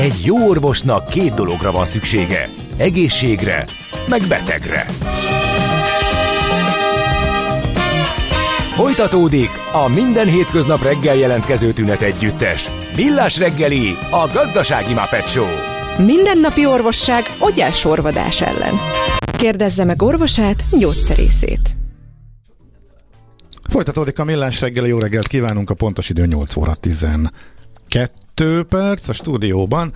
Egy jó orvosnak két dologra van szüksége. Egészségre, meg betegre. Folytatódik a minden hétköznap reggel jelentkező tünet együttes. Villás reggeli, a gazdasági Muppet Show. Mindennapi orvosság sorvadás ellen. Kérdezze meg orvosát, gyógyszerészét. Folytatódik a millás reggeli, jó reggelt kívánunk, a pontos idő 8 óra 12 perc a stúdióban.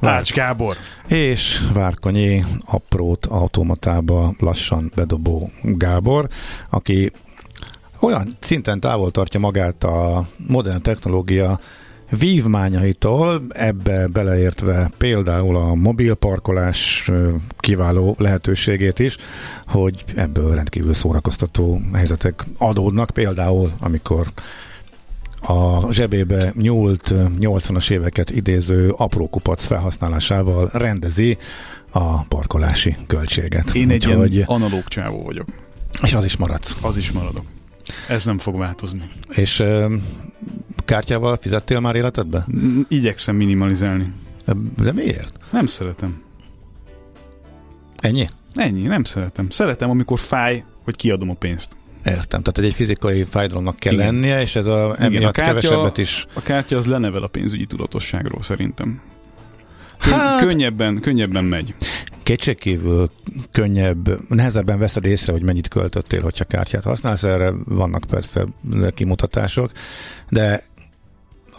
Ács Gábor. És Várkonyi aprót automatába lassan bedobó Gábor, aki olyan szinten távol tartja magát a modern technológia vívmányaitól, ebbe beleértve például a mobilparkolás kiváló lehetőségét is, hogy ebből rendkívül szórakoztató helyzetek adódnak, például amikor a zsebébe nyúlt 80-as éveket idéző apró kupac felhasználásával rendezi a parkolási költséget. Én egy Úgyhogy... ilyen analóg csávó vagyok. És az is maradsz. Az is maradok. Ez nem fog változni. És uh, kártyával fizettél már életedbe? Igyekszem minimalizálni. De miért? Nem szeretem. Ennyi? Ennyi, nem szeretem. Szeretem, amikor fáj, hogy kiadom a pénzt. Értem, tehát egy fizikai fájdalomnak kell Igen. lennie, és ez a, emiatt a kártya, kevesebbet is... A kártya az lenevel a pénzügyi tudatosságról szerintem. Kön, hát, könnyebben, könnyebben megy. Kétségkívül könnyebb, nehezebben veszed észre, hogy mennyit költöttél, hogyha kártyát használsz, erre vannak persze kimutatások, de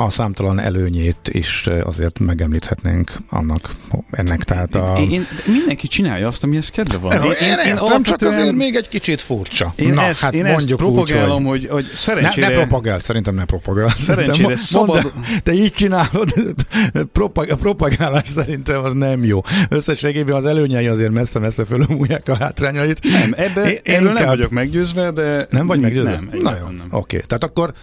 a számtalan előnyét is azért megemlíthetnénk annak, ennek. Tehát a... én, én, mindenki csinálja azt, amihez kedve van. Én, én, én, értem, csak azért még egy kicsit furcsa. Én Na, ezt, hát én ezt propagálom, úgy, hogy, hogy, hogy szerencsére... Ne, ne propagál, szerintem ne propagál. Szerencsére de, szabad... De, te így csinálod, propag, a propagálás szerintem az nem jó. Összességében az előnyei azért messze-messze fölömúlják a hátrányait. Nem, ebbe, én, én erről inkább... nem vagyok meggyőzve, de... Nem vagy meggyőzve? Nem, Na jó, oké. Okay. Tehát akkor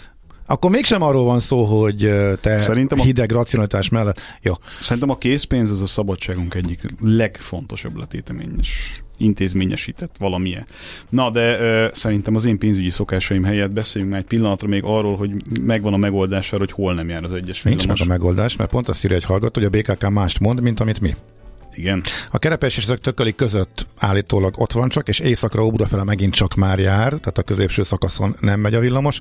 akkor mégsem arról van szó, hogy te Szerintem hideg a... racionalitás mellett... Jó. Szerintem a készpénz az a szabadságunk egyik legfontosabb letéteményes intézményesített valamilyen. Na, de ö, szerintem az én pénzügyi szokásaim helyett beszéljünk már egy pillanatra még arról, hogy megvan a megoldás arra, hogy hol nem jár az egyes Nincs meg a megoldás, mert pont azt írja egy hallgató, hogy a BKK mást mond, mint amit mi. Igen. A Kerepes és Tököli között állítólag ott van csak, és északra Óbudafele megint csak már jár, tehát a középső szakaszon nem megy a villamos.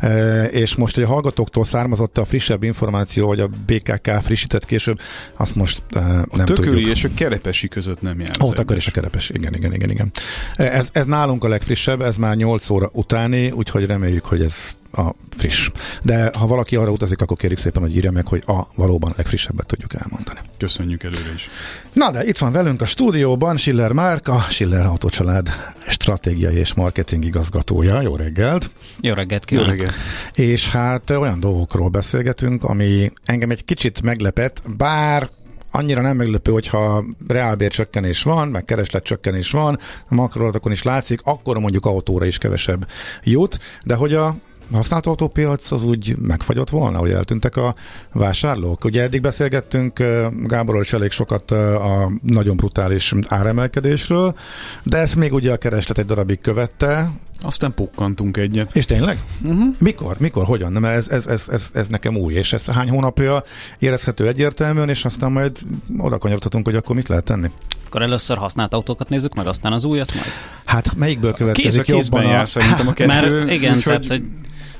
E, és most egy a hallgatóktól származott a frissebb információ, hogy a BKK frissített később, azt most e, nem a Tököli tudjuk. és a Kerepesi között nem jár. Ó, Tököli és a Kerepesi, igen, igen, igen, igen. Ez, ez nálunk a legfrissebb, ez már 8 óra utáni, úgyhogy reméljük, hogy ez a friss. De ha valaki arra utazik, akkor kérjük szépen, hogy írja meg, hogy a valóban legfrissebbet tudjuk elmondani. Köszönjük előre is. Na de itt van velünk a stúdióban Schiller Márk, a Schiller Autócsalád stratégiai és marketing igazgatója. Jó reggelt! Jó reggelt kívánok! Jó reggelt. És hát olyan dolgokról beszélgetünk, ami engem egy kicsit meglepett, bár annyira nem meglepő, hogyha reálbércsökkenés van, meg keresletcsökkenés van, a makroadatokon is látszik, akkor mondjuk autóra is kevesebb jut, de hogy a használt autópiac az úgy megfagyott volna, hogy eltűntek a vásárlók? Ugye eddig beszélgettünk Gáborról is elég sokat a nagyon brutális áremelkedésről, de ezt még ugye a kereslet egy darabig követte, aztán pukkantunk egyet. És tényleg? Uh-huh. Mikor? Mikor? Hogyan? Mert ez, ez, ez, ez, ez nekem új, és ez hány hónapja érezhető egyértelműen, és aztán majd oda kanyarodhatunk, hogy akkor mit lehet tenni? Akkor először használt autókat nézzük meg, aztán az újat majd? Hát melyikből következik Kéz a kézben jobban a... jár szerintem a kettő. Mert igen, úgy, tehát hogy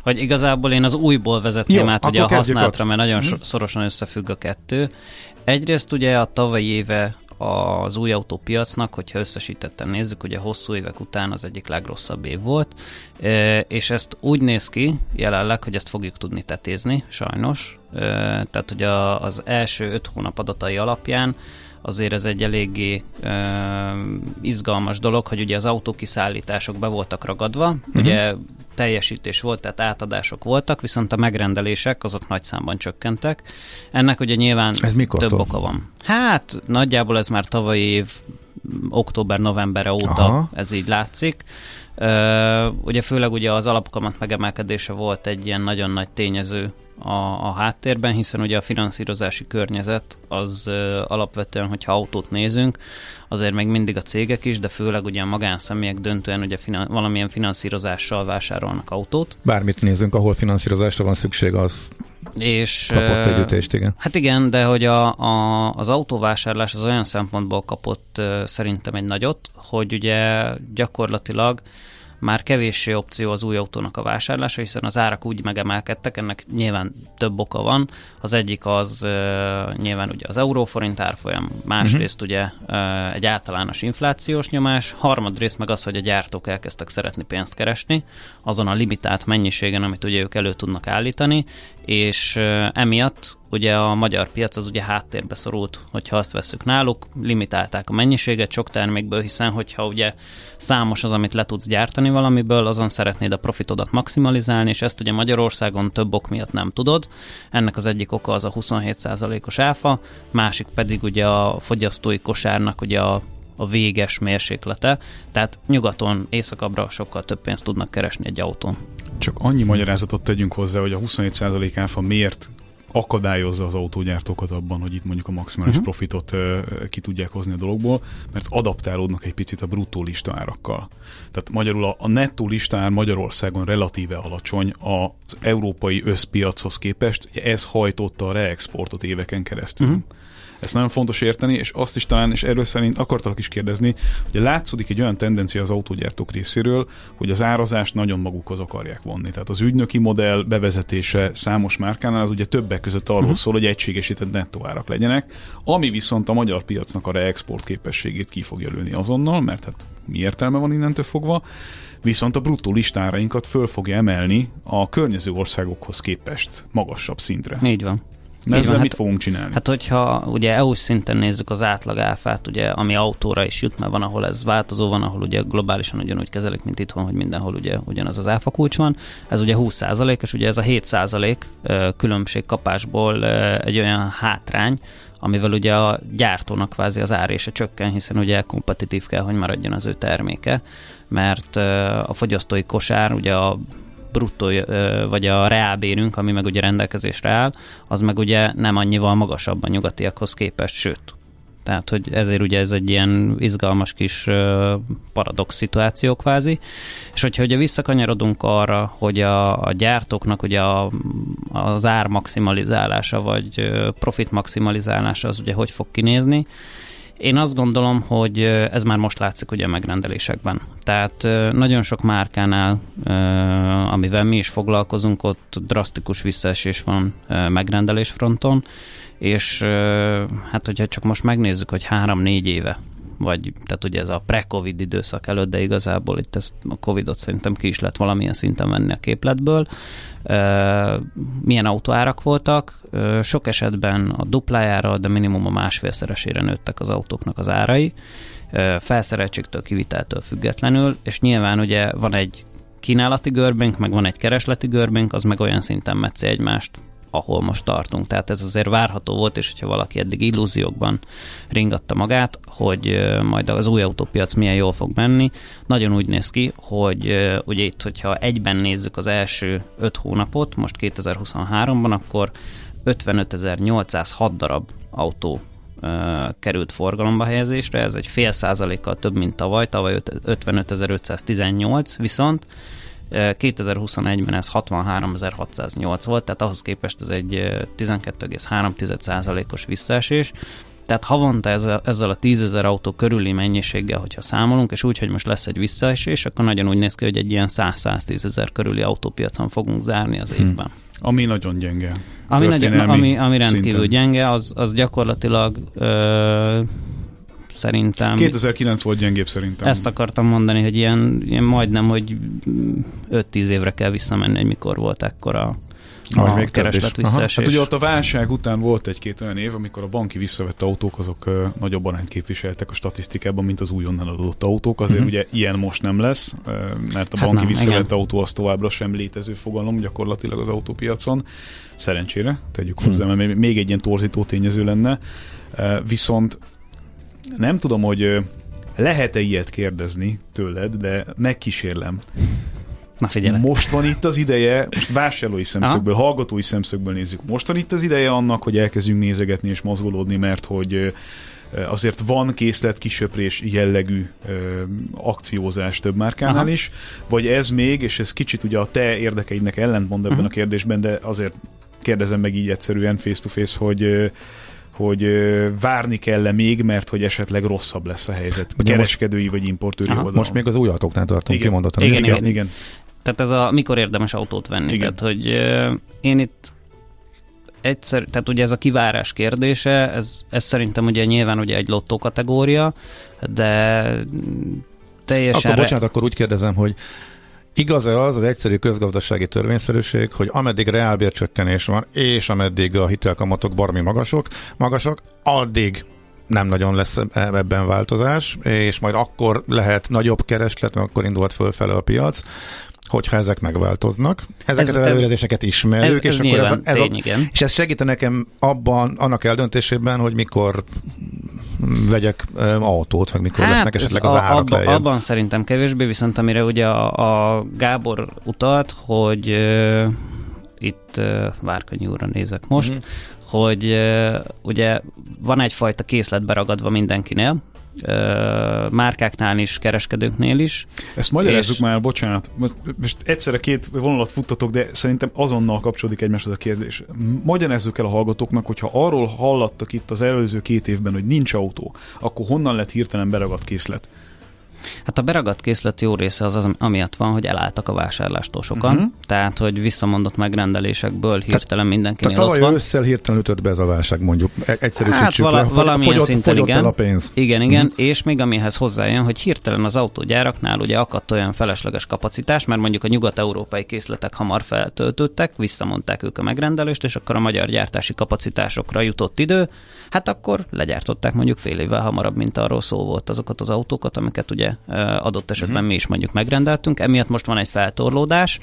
hogy igazából én az újból vezetném Jó, át ugye a használatra, mert nagyon hmm. szorosan összefügg a kettő. Egyrészt ugye a tavalyi éve az új autópiacnak, hogyha összesítetten nézzük, ugye hosszú évek után az egyik legrosszabb év volt, és ezt úgy néz ki jelenleg, hogy ezt fogjuk tudni tetézni, sajnos. Tehát ugye az első öt hónap adatai alapján azért ez egy eléggé uh, izgalmas dolog, hogy ugye az autókiszállítások be voltak ragadva, uh-huh. ugye teljesítés volt, tehát átadások voltak, viszont a megrendelések azok nagy számban csökkentek. Ennek ugye nyilván ez több oka van. Hát nagyjából ez már tavalyi év október-november óta Aha. ez így látszik. Ugye főleg ugye az alapkamat megemelkedése volt egy ilyen nagyon nagy tényező a, a háttérben, hiszen ugye a finanszírozási környezet az uh, alapvetően, hogyha autót nézünk, azért még mindig a cégek is, de főleg ugye a magánszemélyek döntően ugye finan- valamilyen finanszírozással vásárolnak autót. Bármit nézünk, ahol finanszírozásra van szükség, az És, kapott egy ütést, igen. Hát igen, de hogy a, a, az autóvásárlás az olyan szempontból kapott szerintem egy nagyot, hogy ugye gyakorlatilag már kevéssé opció az új autónak a vásárlása, hiszen az árak úgy megemelkedtek, ennek nyilván több oka van. Az egyik az uh, nyilván ugye az euróforint árfolyam, másrészt uh-huh. ugye uh, egy általános inflációs nyomás, harmadrészt meg az, hogy a gyártók elkezdtek szeretni pénzt keresni azon a limitált mennyiségen, amit ugye ők elő tudnak állítani, és emiatt ugye a magyar piac az ugye háttérbe szorult, hogyha azt veszük náluk, limitálták a mennyiséget sok termékből, hiszen hogyha ugye számos az, amit le tudsz gyártani valamiből, azon szeretnéd a profitodat maximalizálni, és ezt ugye Magyarországon több ok miatt nem tudod. Ennek az egyik oka az a 27%-os áfa, másik pedig ugye a fogyasztói kosárnak ugye a a véges mérséklete, tehát nyugaton, északabbra sokkal több pénzt tudnak keresni egy autón. Csak annyi magyarázatot tegyünk hozzá, hogy a 27% áfa miért akadályozza az autógyártókat abban, hogy itt mondjuk a maximális uh-huh. profitot uh, ki tudják hozni a dologból, mert adaptálódnak egy picit a bruttó listárakkal. Tehát magyarul a, a nettó listár Magyarországon relatíve alacsony az európai összpiachoz képest, ez hajtotta a reexportot éveken keresztül. Uh-huh. Ezt nagyon fontos érteni, és azt is talán, és erről szerint akartalak is kérdezni, hogy látszódik egy olyan tendencia az autógyártók részéről, hogy az árazást nagyon magukhoz akarják vonni. Tehát az ügynöki modell bevezetése számos márkánál az ugye többek között arról uh-huh. szól, hogy egységesített nettó árak legyenek, ami viszont a magyar piacnak a reexport képességét ki fogja lőni azonnal, mert hát mi értelme van innentől fogva, viszont a bruttó listárainkat föl fogja emelni a környező országokhoz képest magasabb szintre. Így van. De ezzel van, mit hát, fogunk csinálni? Hát hogyha ugye EU szinten nézzük az átlag áfát, ugye, ami autóra is jut, mert van, ahol ez változó, van, ahol ugye globálisan ugyanúgy kezelik, mint itthon, hogy mindenhol ugye ugyanaz az áfa kulcs van. Ez ugye 20% és ugye ez a 7% különbség kapásból egy olyan hátrány, amivel ugye a gyártónak kvázi az árése csökken, hiszen ugye kompetitív kell, hogy maradjon az ő terméke, mert a fogyasztói kosár ugye a bruttó, vagy a reálbérünk, ami meg ugye rendelkezésre áll, az meg ugye nem annyival magasabb a nyugatiakhoz képest, sőt. Tehát, hogy ezért ugye ez egy ilyen izgalmas kis paradox szituáció kvázi. És hogyha ugye visszakanyarodunk arra, hogy a, a gyártóknak ugye a, az ár maximalizálása, vagy profit maximalizálása az ugye hogy fog kinézni, én azt gondolom, hogy ez már most látszik ugye a megrendelésekben. Tehát nagyon sok márkánál, amivel mi is foglalkozunk, ott drasztikus visszaesés van megrendelés fronton, és hát hogyha csak most megnézzük, hogy három-négy éve vagy tehát ugye ez a pre-covid időszak előtt, de igazából itt ezt a covidot szerintem ki is lehet valamilyen szinten venni a képletből. Milyen autóárak voltak? Sok esetben a duplájára, de minimum a másfélszeresére nőttek az autóknak az árai, felszereltségtől, kiviteltől függetlenül, és nyilván ugye van egy kínálati görbénk, meg van egy keresleti görbénk, az meg olyan szinten metszi egymást, ahol most tartunk. Tehát ez azért várható volt, és hogyha valaki eddig illúziókban ringatta magát, hogy majd az új autópiac milyen jól fog menni, nagyon úgy néz ki, hogy ugye itt, hogyha egyben nézzük az első öt hónapot, most 2023-ban, akkor 55.806 darab autó került forgalomba helyezésre, ez egy fél százalékkal több, mint tavaly, tavaly 55.518, viszont 2021-ben ez 63.608 volt, tehát ahhoz képest ez egy 12,3%-os visszaesés. Tehát havonta ezzel, ezzel a 10 autó körüli mennyiséggel, hogyha számolunk, és úgy, hogy most lesz egy visszaesés, akkor nagyon úgy néz ki, hogy egy ilyen 100-110 ezer körüli autópiacon fogunk zárni az hm. évben. Hmm. Ami nagyon gyenge. Ami, nagyon, ami, ami rendkívül szinten. gyenge, az, az gyakorlatilag ö, szerintem. 2009 volt gyengébb szerintem. Ezt akartam mondani, hogy ilyen, ilyen majdnem, hogy 5-10 évre kell visszamenni, hogy mikor volt ekkora a a még kereslet visszaesés. Hát ugye ott a válság után volt egy-két olyan év, amikor a banki visszavett autók azok uh, nagyobb arányt képviseltek a statisztikában, mint az újonnan adott autók. Azért uh-huh. ugye ilyen most nem lesz, uh, mert a hát banki nem, visszavett igen. autó az továbbra sem létező fogalom gyakorlatilag az autópiacon. Szerencsére, tegyük hozzá, uh-huh. mert még egy ilyen torzító tényező lenne. Viszont nem tudom, hogy lehet-e ilyet kérdezni tőled, de megkísérlem. Na figyelj. Most van itt az ideje, most vásárlói szemszögből, Aha. hallgatói szemszögből nézzük. Most van itt az ideje annak, hogy elkezdjünk nézegetni és mozgolódni, mert hogy azért van készlet kisöprés jellegű ö, akciózás több márkánál Aha. is, vagy ez még, és ez kicsit ugye a te érdekeidnek ellentmond ebben uh-huh. a kérdésben, de azért kérdezem meg így egyszerűen face-to-face, hogy hogy várni kell-e még, mert hogy esetleg rosszabb lesz a helyzet. Ugye Kereskedői most, vagy importőri oldalon. Most még az új autóknál tartunk, igen. kimondottan. Igen, igen, igen. igen. Tehát ez a mikor érdemes autót venni. Igen. Tehát, hogy én itt egyszer, tehát ugye ez a kivárás kérdése, ez, ez szerintem ugye nyilván ugye egy lottó kategória, de teljesen... Akkor bocsánat, akkor úgy kérdezem, hogy Igaz-e az az egyszerű közgazdasági törvényszerűség, hogy ameddig reálbércsökkenés van, és ameddig a hitelkamatok barmi magasok, magasak, addig nem nagyon lesz ebben változás, és majd akkor lehet nagyobb kereslet, mert akkor indult fölfele a piac, hogyha ezek megváltoznak. Ezeket ez, az előredéseket ismerjük, ez, ez és akkor ez, ez tény, a, igen. és ez segít nekem abban, annak eldöntésében, hogy mikor vegyek autót, meg mikor hát, lesznek esetleg az árak abba, lejjebb. Abban szerintem kevésbé, viszont amire ugye a, a Gábor utalt, hogy uh, itt uh, Várkanyi úrra nézek most, mm-hmm. hogy uh, ugye van egyfajta készlet beragadva mindenkinél, márkáknál is, kereskedőknél is. Ezt magyarázzuk és... már, bocsánat. Most, most egyszerre két vonalat futtatok, de szerintem azonnal kapcsolódik egymáshoz a kérdés. Magyarázzuk el a hallgatóknak, hogyha arról hallattak itt az előző két évben, hogy nincs autó, akkor honnan lett hirtelen beragadt készlet? Hát a beragadt készlet jó része az, az amiatt van, hogy elálltak a vásárlástól sokan, uh-huh. tehát hogy visszamondott megrendelésekből hirtelen mindenki Tehát tavaly ősszel hirtelen ütött be ez a válság, mondjuk e- egyszerűsítsük hát vala, le, valamilyen fogyott, szinten fogyott igen. a pénz. Igen, igen, uh-huh. és még amihez hozzájön, hogy hirtelen az autógyáraknál ugye akadt olyan felesleges kapacitás, mert mondjuk a nyugat-európai készletek hamar feltöltöttek, visszamondták ők a megrendelést, és akkor a magyar gyártási kapacitásokra jutott idő, hát akkor legyártották mondjuk fél évvel hamarabb, mint arról szó volt azokat az autókat, amiket ugye adott esetben uh-huh. mi is mondjuk megrendeltünk. Emiatt most van egy feltorlódás,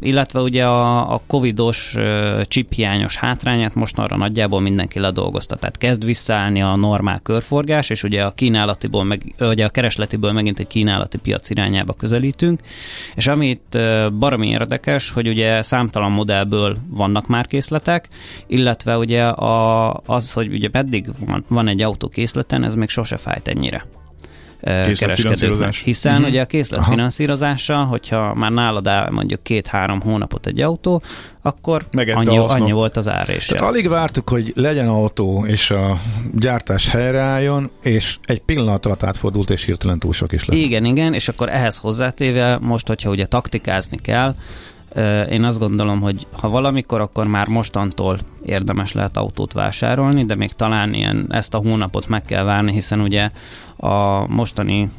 illetve ugye a, a covidos chiphiányos hátrányát most arra nagyjából mindenki ledolgozta. Tehát kezd visszaállni a normál körforgás, és ugye a kínálatiból, meg, ugye a keresletiből megint egy kínálati piac irányába közelítünk. És amit baromi érdekes, hogy ugye számtalan modellből vannak már készletek, illetve ugye a, az, hogy ugye meddig van, van egy autó készleten, ez még sose fájt ennyire kereskedőknek. Hiszen uh-huh. ugye a készlet Aha. finanszírozása, hogyha már nálad áll mondjuk két-három hónapot egy autó, akkor annyi, annyi volt az árése. Tehát alig vártuk, hogy legyen autó, és a gyártás helyreálljon, és egy pillanat alatt átfordult, és hirtelen túl sok is lett. Igen, igen, és akkor ehhez hozzátéve most, hogyha ugye taktikázni kell, én azt gondolom, hogy ha valamikor, akkor már mostantól érdemes lehet autót vásárolni, de még talán ilyen ezt a hónapot meg kell várni, hiszen ugye a mostani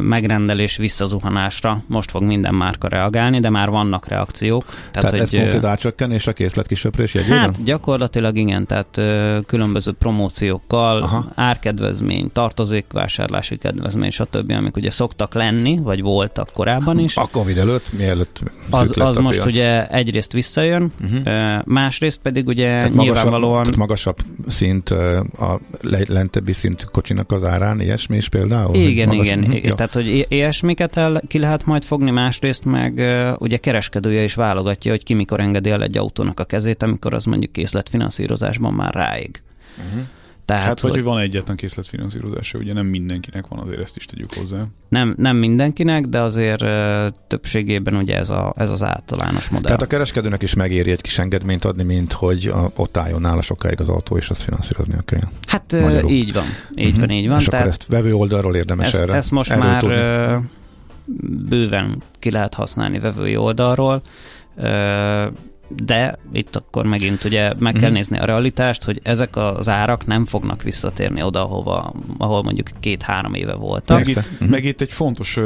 megrendelés visszazuhanásra most fog minden márka reagálni, de már vannak reakciók. Tehát, tehát hogy, ez konkrét átcsökkenés a készletkisöprés jegyében? Hát gyakorlatilag igen, tehát különböző promóciókkal, Aha. árkedvezmény, tartozékvásárlási kedvezmény, stb., amik ugye szoktak lenni, vagy voltak korábban is. A Covid előtt, mielőtt Az, az most ugye egyrészt visszajön, uh-huh. másrészt pedig ugye tehát nyilvánvalóan... Magasabb, tehát magasabb szint a lentebbi szintű kocsinak az árán, ilyesmi is például? Igen, igen. igen. Ja. Tehát, hogy ilyesmiket el, ki lehet majd fogni, másrészt meg ugye kereskedője is válogatja, hogy ki mikor engedi el egy autónak a kezét, amikor az mondjuk készletfinanszírozásban már ráig. Uh-huh. Tehát, hát, vagy hogy van egyetlen készletfinanszírozása, ugye nem mindenkinek van, azért ezt is tegyük hozzá. Nem, nem mindenkinek, de azért többségében ugye ez, a, ez az általános modell. Tehát a kereskedőnek is megéri egy kis engedményt adni, mint hogy a, ott álljon nála sokáig az autó, és azt finanszírozni kell. Hát uh, így van, így uh-huh. van, így van. És tehát akkor ezt vevő oldalról érdemes ezt, erre Ezt most már uh, bőven ki lehet használni vevői oldalról. De itt akkor megint ugye meg kell mhm. nézni a realitást, hogy ezek az árak nem fognak visszatérni oda, ahova, ahol mondjuk két-három éve voltak. Meg itt, meg itt egy fontos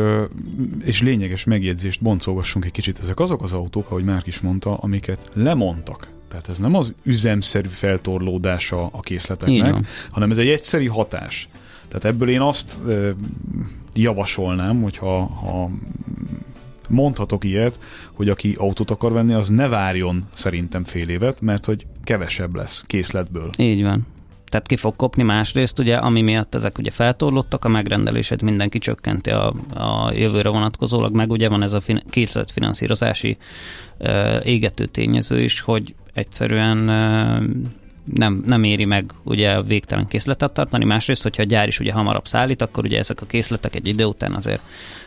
és lényeges megjegyzést boncolgassunk egy kicsit. Ezek azok az autók, ahogy Márk is mondta, amiket lemondtak. Tehát ez nem az üzemszerű feltorlódása a készleteknek, hanem ez egy egyszeri hatás. Tehát ebből én azt javasolnám, hogyha ha mondhatok ilyet, hogy aki autót akar venni, az ne várjon szerintem fél évet, mert hogy kevesebb lesz készletből. Így van. Tehát ki fog kopni másrészt, ugye, ami miatt ezek ugye feltorlottak, a megrendelését mindenki csökkenti a, a jövőre vonatkozólag, meg ugye van ez a fin- készletfinanszírozási uh, égető tényező is, hogy egyszerűen uh, nem, nem éri meg ugye végtelen készletet tartani, másrészt, hogyha a gyár is ugye hamarabb szállít, akkor ugye ezek a készletek egy idő után azért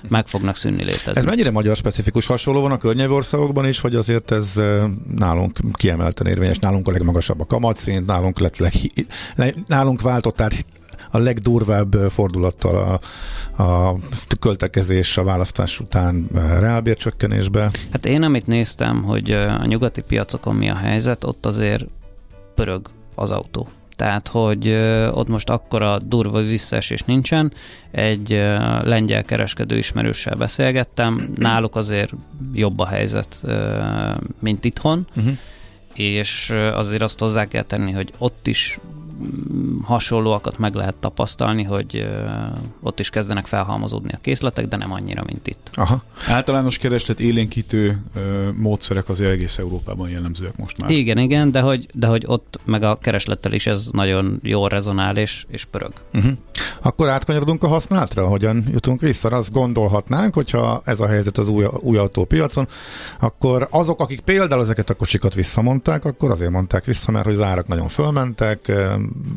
meg fognak szűnni létezni. Ez mennyire magyar specifikus hasonló van a környező országokban is, vagy azért ez nálunk kiemelten érvényes, nálunk a legmagasabb a kamatszint, nálunk lett leg, nálunk váltott át a legdurvább fordulattal a, a költekezés a választás után reálbércsökkenésbe? Hát én amit néztem, hogy a nyugati piacokon mi a helyzet, ott azért pörög az autó. Tehát, hogy ott most akkora durva visszaesés nincsen. Egy lengyel kereskedő ismerőssel beszélgettem, náluk azért jobb a helyzet, mint itthon, uh-huh. és azért azt hozzá kell tenni, hogy ott is hasonlóakat meg lehet tapasztalni, hogy ott is kezdenek felhalmozódni a készletek, de nem annyira, mint itt. Aha. Általános kereslet élénkítő módszerek az egész Európában jellemzőek most már. Igen, igen, de hogy, de hogy ott meg a kereslettel is ez nagyon jól rezonál és, és pörög. Uh-huh. Akkor átkanyarodunk a használatra? Hogyan jutunk vissza? Azt gondolhatnánk, hogyha ez a helyzet az új, új autópiacon, akkor azok, akik például ezeket a kocsikat visszamondták, akkor azért mondták vissza, mert hogy az árak nagyon fölmentek,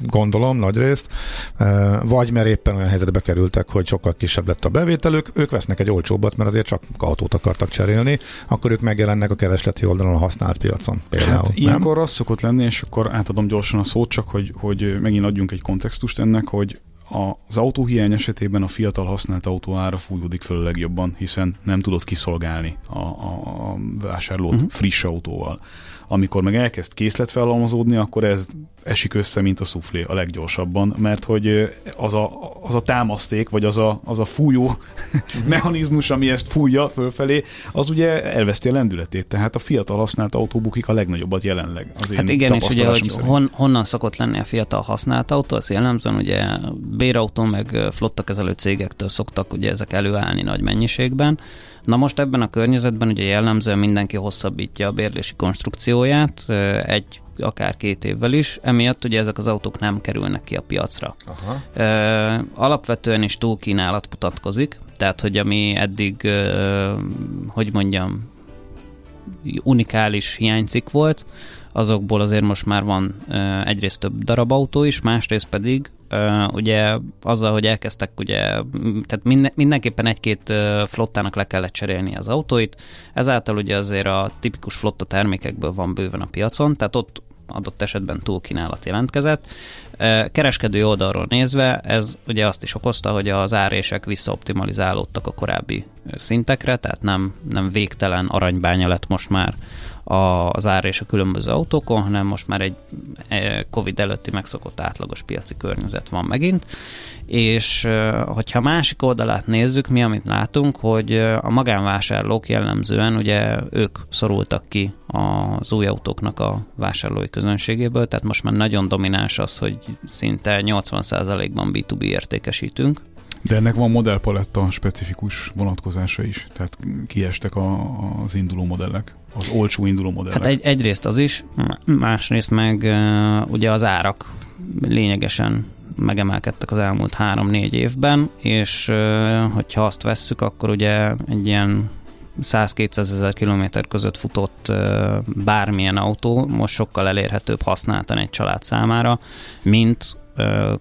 gondolom nagy részt, vagy mert éppen olyan helyzetbe kerültek, hogy sokkal kisebb lett a bevételük, ők vesznek egy olcsóbbat, mert azért csak autót akartak cserélni, akkor ők megjelennek a keresleti oldalon a használt piacon például. Hát, ilyenkor az szokott lenni, és akkor átadom gyorsan a szót, csak hogy, hogy megint adjunk egy kontextust ennek, hogy az autóhiány esetében a fiatal használt autó ára fújódik föl a legjobban, hiszen nem tudod kiszolgálni a, a, vásárlót uh-huh. friss autóval. Amikor meg elkezd készlet felhalmozódni, akkor ez esik össze, mint a szuflé a leggyorsabban, mert hogy az a, az a támaszték, vagy az a, az a fújó mechanizmus, ami ezt fújja fölfelé, az ugye elveszti a lendületét. Tehát a fiatal használt autó bukik a legnagyobbat jelenleg. Az hát igen, és ugye, hogy hon, honnan szokott lenni a fiatal használt autó, az jellemzően ugye bérautó meg flottakezelő cégektől szoktak ugye ezek előállni nagy mennyiségben, Na most ebben a környezetben ugye jellemzően mindenki hosszabbítja a bérlési konstrukcióját, egy akár két évvel is, emiatt ugye ezek az autók nem kerülnek ki a piacra. Aha. alapvetően is túlkínálat mutatkozik, tehát hogy ami eddig, hogy mondjam, unikális hiánycik volt, azokból azért most már van egyrészt több darab autó is, másrészt pedig uh, ugye azzal, hogy elkezdtek ugye, tehát minden, mindenképpen egy-két flottának le kellett cserélni az autóit, ezáltal ugye azért a tipikus flotta termékekből van bőven a piacon, tehát ott adott esetben túlkínálat jelentkezett. Kereskedő oldalról nézve ez ugye azt is okozta, hogy az árések visszaoptimalizálódtak a korábbi szintekre, tehát nem, nem végtelen aranybánya lett most már az ár és a különböző autókon, hanem most már egy e, Covid előtti megszokott átlagos piaci környezet van megint, és hogyha a másik oldalát nézzük, mi amit látunk, hogy a magánvásárlók jellemzően ugye ők szorultak ki az új autóknak a vásárlói közönségéből, tehát most már nagyon domináns az, hogy szinte 80%-ban B2B értékesítünk, de ennek van modellpaletta specifikus vonatkozása is, tehát kiestek a, az induló modellek, az olcsó induló modellek. Hát egy, egyrészt az is, másrészt meg ugye az árak lényegesen megemelkedtek az elmúlt három-négy évben, és hogyha azt vesszük, akkor ugye egy ilyen 100-200 ezer kilométer között futott bármilyen autó most sokkal elérhetőbb használtan egy család számára, mint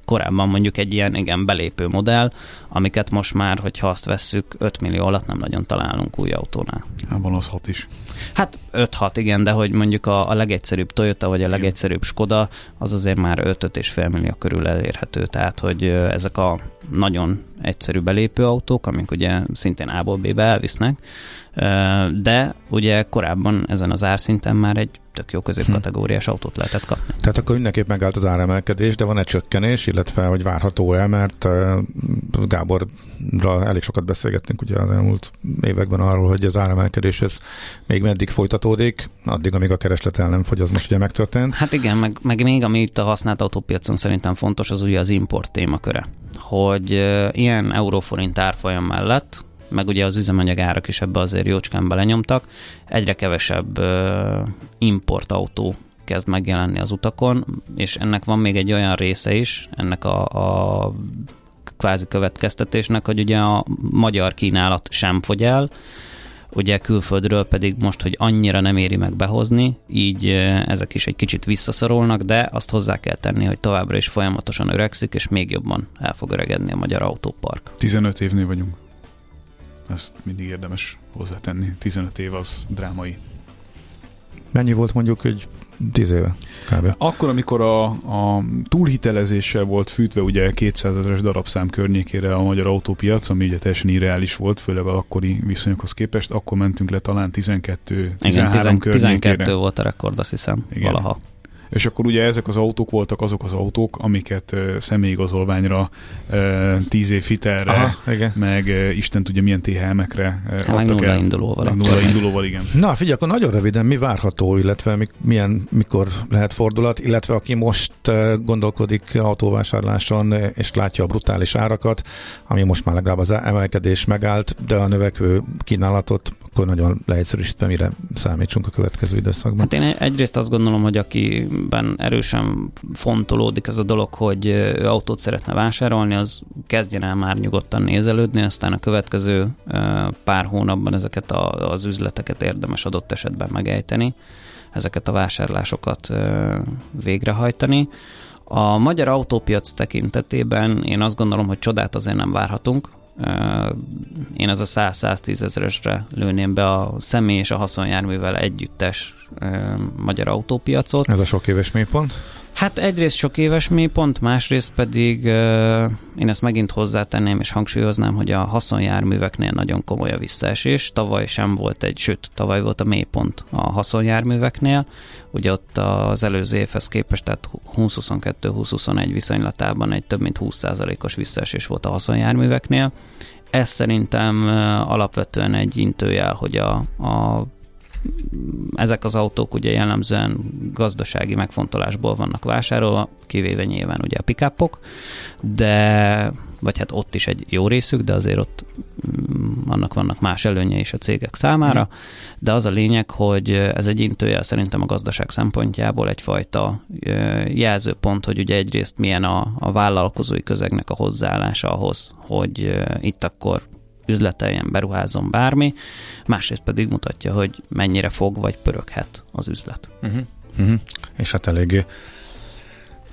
korábban mondjuk egy ilyen igen belépő modell, amiket most már, hogyha azt vesszük, 5 millió alatt nem nagyon találunk új autónál. Hát van az 6 is. Hát 5-6 igen, de hogy mondjuk a, a legegyszerűbb Toyota vagy a legegyszerűbb Skoda, az azért már 5-5,5 millió körül elérhető, tehát hogy ezek a nagyon egyszerű belépő autók, amik ugye szintén A-ból B-be elvisznek, de ugye korábban ezen az árszinten már egy tök jó középkategóriás hm. autót lehetett kapni. Tehát akkor mindenképp megállt az áremelkedés, de van egy csökkenés, illetve hogy várható el, mert Gáborra elég sokat beszélgettünk ugye az elmúlt években arról, hogy az áremelkedés ez még meddig folytatódik, addig, amíg a kereslet el nem fogy, az most ugye megtörtént. Hát igen, meg, meg még ami itt a használt autópiacon szerintem fontos, az ugye az import témaköre. Hogy ilyen euróforint árfolyam mellett meg ugye az üzemanyag árak is ebbe azért jócskán belenyomtak, egyre kevesebb importautó kezd megjelenni az utakon, és ennek van még egy olyan része is, ennek a, a kvázi következtetésnek, hogy ugye a magyar kínálat sem fogy el, ugye külföldről pedig most, hogy annyira nem éri meg behozni, így ezek is egy kicsit visszaszorulnak, de azt hozzá kell tenni, hogy továbbra is folyamatosan öregszik, és még jobban el fog öregedni a magyar autópark. 15 évnél vagyunk. Ezt mindig érdemes hozzátenni. 15 év az drámai. Mennyi volt mondjuk egy Tíz éve. Kb. Akkor, amikor a, a túlhitelezéssel volt fűtve ugye 200 ezeres darabszám környékére a magyar autópiac, ami ugye teljesen irreális volt, főleg a akkori viszonyokhoz képest, akkor mentünk le talán 12 13 Igen, 12 volt a rekord, azt hiszem, Igen. valaha. És akkor ugye ezek az autók voltak azok az autók, amiket uh, személyigazolványra, uh, tíz év hitelre, Aha, igen. meg uh, Isten tudja milyen THM-ekre hát, adtak nulla el. indulóval. Meg nulla indulóval, igen. Na figyelj, akkor nagyon röviden mi várható, illetve mi, milyen, mikor lehet fordulat, illetve aki most uh, gondolkodik autóvásárláson, és látja a brutális árakat, ami most már legalább az emelkedés megállt, de a növekvő kínálatot akkor nagyon leegyszerűsítve mire számítsunk a következő időszakban. Hát én egyrészt azt gondolom, hogy akiben erősen fontolódik ez a dolog, hogy ő autót szeretne vásárolni, az kezdjen el már nyugodtan nézelődni, aztán a következő pár hónapban ezeket az üzleteket érdemes adott esetben megejteni, ezeket a vásárlásokat végrehajtani. A magyar autópiac tekintetében én azt gondolom, hogy csodát azért nem várhatunk. Én ez a 100-110 ezeresre lőném be a személy és a haszonjárművel együttes magyar autópiacot. Ez a sok éves mélypont? Hát egyrészt sok éves mélypont, másrészt pedig én ezt megint hozzátenném és hangsúlyoznám, hogy a haszonjárműveknél nagyon komoly a visszaesés. Tavaly sem volt egy, sőt, tavaly volt a mélypont a haszonjárműveknél. Ugye ott az előző évhez képest, tehát 2022-2021 viszonylatában egy több mint 20%-os visszaesés volt a haszonjárműveknél. Ez szerintem alapvetően egy intőjel, hogy a, a ezek az autók ugye jellemzően gazdasági megfontolásból vannak vásárolva, kivéve nyilván ugye a pikápok, de vagy hát ott is egy jó részük, de azért ott mm, annak vannak más előnye is a cégek számára, mm. de az a lényeg, hogy ez egy intőjel szerintem a gazdaság szempontjából egyfajta jelzőpont, hogy ugye egyrészt milyen a, a vállalkozói közegnek a hozzáállása ahhoz, hogy itt akkor üzleteljen, beruházom bármi, másrészt pedig mutatja, hogy mennyire fog vagy pöröghet az üzlet. Uh-huh. Uh-huh. És hát eléggé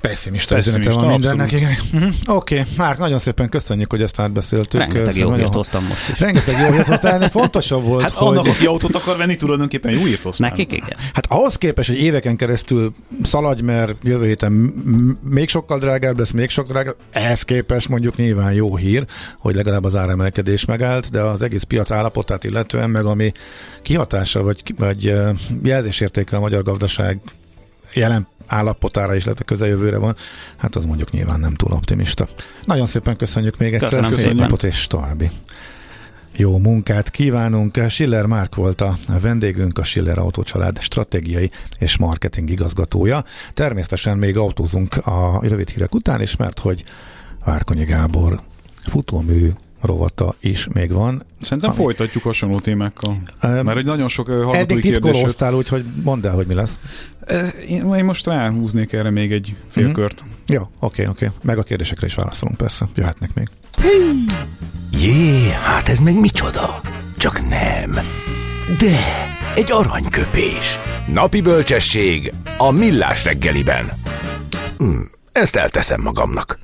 pessimista, pessimista van mindennek. Igen. Uh-huh. Oké, okay. már nagyon szépen köszönjük, hogy ezt átbeszéltük. Rengeteg jó hírt hoztam most is. Rengeteg jó hírt hoztál, de fontosabb volt, hát hogy... annak, aki autót akar venni, tulajdonképpen jó hírt hoztál. Nekik igen. Hát ahhoz képest, hogy éveken keresztül szaladj, mert jövő héten még sokkal drágább lesz, még sok drágább, ehhez képest mondjuk nyilván jó hír, hogy legalább az áremelkedés megállt, de az egész piac állapotát illetően, meg ami kihatása vagy, vagy jelzésértéke a magyar gazdaság jelen állapotára is, lehet a közeljövőre van, hát az mondjuk nyilván nem túl optimista. Nagyon szépen köszönjük még egyszer, Köszönöm szép napot és további jó munkát kívánunk. Schiller Márk volt a vendégünk, a Schiller Autócsalád stratégiai és marketing igazgatója. Természetesen még autózunk a rövid hírek után is, mert hogy Várkonyi Gábor futómű rovata is még van. Szerintem ami... folytatjuk hasonló témákkal. Um, Mert hogy nagyon sok hallgatói Eddig titkolóztál, úgyhogy mondd el, hogy mi lesz. Én, most ráhúznék erre még egy félkört. Mm-hmm. Jó, oké, okay, oké. Okay. Meg a kérdésekre is válaszolunk persze. Jöhetnek még. Jé, hát ez meg micsoda? Csak nem. De, egy aranyköpés. Napi bölcsesség a millás reggeliben. Hm, ezt elteszem magamnak.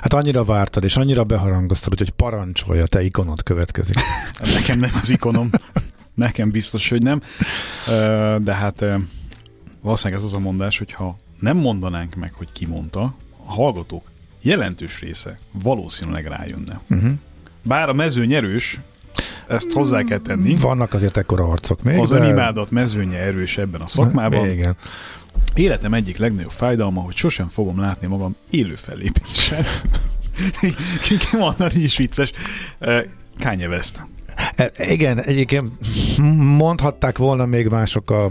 Hát annyira vártad, és annyira beharangoztad, hogy parancsolja, te ikonod következik. Nekem nem az ikonom. Nekem biztos, hogy nem. De hát valószínűleg ez az a mondás, hogy ha nem mondanánk meg, hogy ki mondta, a hallgatók jelentős része valószínűleg rájönne. Uh-huh. Bár a mező nyerős, ezt hozzá kell tenni. Vannak azért ekkora arcok még. Az de... önimádat mezőnye erős ebben a szakmában. Igen. Életem egyik legnagyobb fájdalma, hogy sosem fogom látni magam élő fellépésen. Kimondani is vicces. Kanye West. E, igen, egyébként mondhatták volna még mások a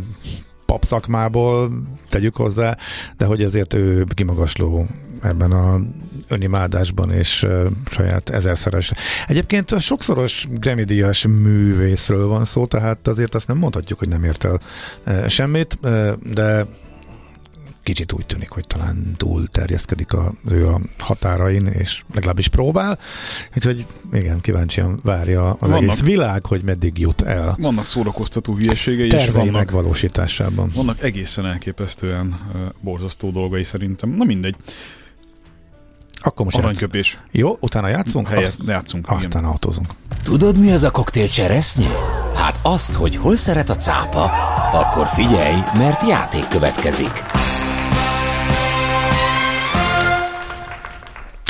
papszakmából, tegyük hozzá, de hogy azért ő kimagasló ebben a önimádásban és uh, saját ezerszeres. Egyébként sokszoros Grammy-díjas művészről van szó, tehát azért azt nem mondhatjuk, hogy nem ért el uh, semmit, uh, de kicsit úgy tűnik, hogy talán túl terjeszkedik a, ő a határain, és legalábbis próbál. Úgyhogy igen, kíváncsian várja az vannak, egész világ, hogy meddig jut el. Vannak szórakoztató hülyeségei, és vannak, megvalósításában. Vannak egészen elképesztően uh, borzasztó dolgai szerintem. Na mindegy. Akkor most Aranyköpés. Játsz. Jó, utána játszunk? Helyet, azt, játszunk. Aztán igen. autózunk. Tudod, mi az a koktél cseresznyi? Hát azt, hogy hol szeret a cápa, akkor figyelj, mert játék következik.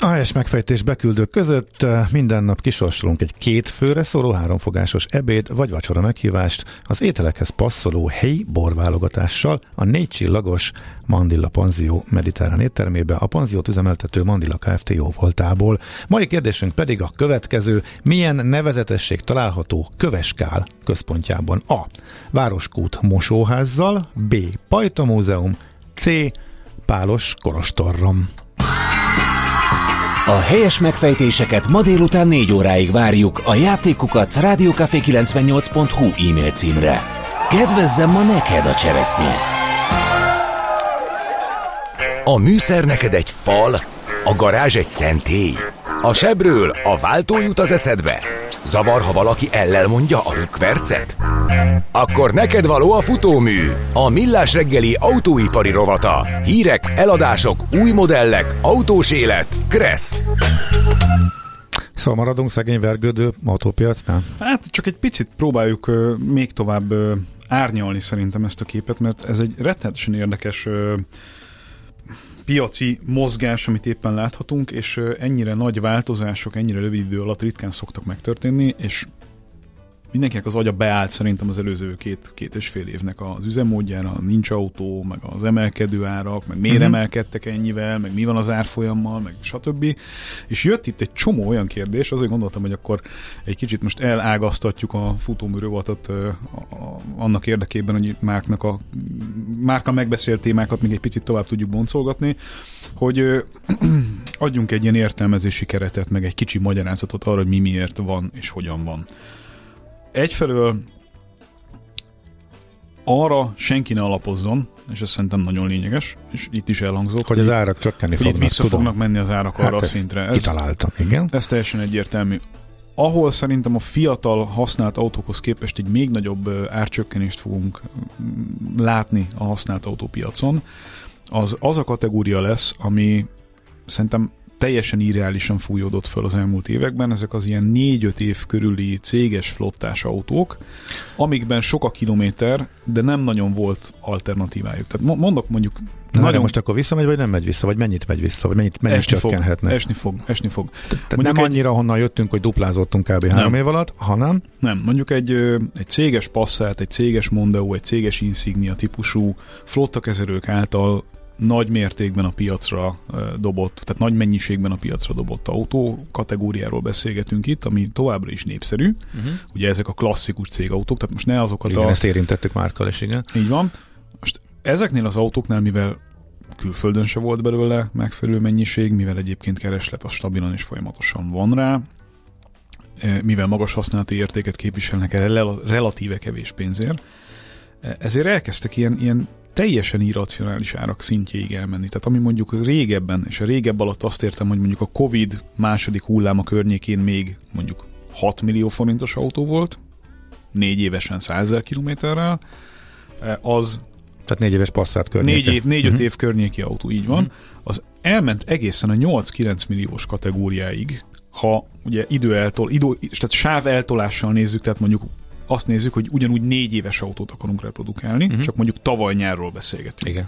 A helyes megfejtés beküldők között eh, minden nap kisorsolunk egy két főre szóló háromfogásos ebéd vagy vacsora meghívást az ételekhez passzoló helyi borválogatással a négy csillagos Mandilla Panzió mediterrán éttermébe a panziót üzemeltető Mandilla Kft. jó voltából. Mai kérdésünk pedig a következő. Milyen nevezetesség található Köveskál központjában? A. Városkút mosóházzal, B. Pajta Múzeum, C. Pálos Korostorrom. A helyes megfejtéseket ma délután 4 óráig várjuk a játékukat rádiókafé98.hu e-mail címre. Kedvezzem ma neked a cseresznye! A műszer neked egy fal, a garázs egy szentély. A sebről a váltó jut az eszedbe. Zavar, ha valaki ellel mondja a rükvercet? Akkor neked való a futómű, a millás reggeli autóipari rovata. Hírek, eladások, új modellek, autós élet. Kressz. Szóval maradunk szegény vergődő autópiacnál? Hát csak egy picit próbáljuk uh, még tovább uh, árnyalni szerintem ezt a képet, mert ez egy rettenetesen érdekes uh, piaci mozgás, amit éppen láthatunk, és ennyire nagy változások, ennyire rövid idő alatt ritkán szoktak megtörténni, és mindenkinek az agya beállt szerintem az előző két, két és fél évnek az üzemmódjára, nincs autó, meg az emelkedő árak, meg miért uh-huh. emelkedtek ennyivel, meg mi van az árfolyammal, meg stb. És jött itt egy csomó olyan kérdés, azért gondoltam, hogy akkor egy kicsit most elágasztatjuk a futóműrővatot annak érdekében, hogy Márknak a Márka megbeszélt témákat még egy picit tovább tudjuk boncolgatni, hogy ö, adjunk egy ilyen értelmezési keretet, meg egy kicsi magyarázatot arra, hogy mi miért van és hogyan van egyfelől arra senki ne alapozzon, és ez szerintem nagyon lényeges, és itt is elhangzott. Hogy, hogy az árak csökkenni fognak. Itt vissza tudom. fognak menni az árak hát arra a szintre. Ez, kitaláltam, igen. Ez teljesen egyértelmű. Ahol szerintem a fiatal használt autókhoz képest egy még nagyobb árcsökkenést fogunk látni a használt autópiacon, az az a kategória lesz, ami szerintem teljesen irreálisan fújódott föl az elmúlt években, ezek az ilyen 4-5 év körüli céges flottás autók, amikben sok a kilométer, de nem nagyon volt alternatívájuk. Tehát mondok mondjuk Na, nagyon... most akkor visszamegy, vagy nem megy vissza, vagy mennyit megy vissza, vagy mennyit, mennyit esni? Fog, esni fog, esni fog. Tehát nem egy... annyira, honnan jöttünk, hogy duplázottunk kb. Nem. három év alatt, hanem... Nem, mondjuk egy, egy céges Passat, egy céges Mondeo, egy céges Insignia típusú flottakezelők által nagy mértékben a piacra dobott, tehát nagy mennyiségben a piacra dobott autó kategóriáról beszélgetünk itt, ami továbbra is népszerű. Uh-huh. Ugye ezek a klasszikus cégautók, tehát most ne azokat igen, a... ezt érintettük Márkal is, igen. Így van. Most ezeknél az autóknál, mivel külföldön se volt belőle megfelelő mennyiség, mivel egyébként kereslet az stabilan és folyamatosan van rá, mivel magas használati értéket képviselnek el relatíve kevés pénzért, ezért elkezdtek ilyen, ilyen teljesen irracionális árak szintjéig elmenni. Tehát ami mondjuk régebben, és a régebb alatt azt értem, hogy mondjuk a Covid második hulláma környékén még mondjuk 6 millió forintos autó volt, négy évesen 100 ezer kilométerrel, eh, az tehát négy éves passzát környéke. Négy év, négy-öt uh-huh. év környéki autó, így van. Uh-huh. Az elment egészen a 8-9 milliós kategóriáig, ha ugye időeltol, idő, tehát sáv eltolással nézzük, tehát mondjuk azt nézzük, hogy ugyanúgy négy éves autót akarunk reprodukálni, uh-huh. csak mondjuk tavaly nyárról beszélgetünk. Igen.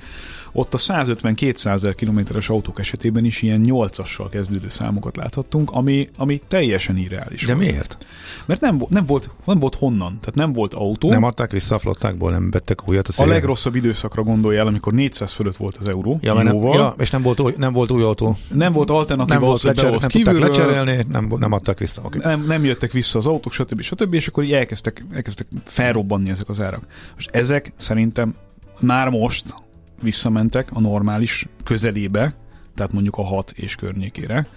Ott a 150-200 ezer kilométeres autók esetében is ilyen 8-assal kezdődő számokat láthattunk, ami, ami teljesen irreális. De volt. miért? Mert nem, nem, volt, nem volt honnan, tehát nem volt autó. Nem adták vissza a flottákból, nem vettek újat a, a legrosszabb időszakra gondoljál, amikor 400 fölött volt az euró. Ja, nem, ja, és nem volt, új, nem volt új autó. Nem volt alternatív nem volt lecser, nem kívülről, lecserélni, nem, nem adtak vissza. Okay. Nem, nem jöttek vissza az autók, stb. stb. És akkor így elkezdtek, elkezdtek felrobbanni ezek az árak. Most ezek szerintem már most visszamentek a normális közelébe, tehát mondjuk a 6 és környékére.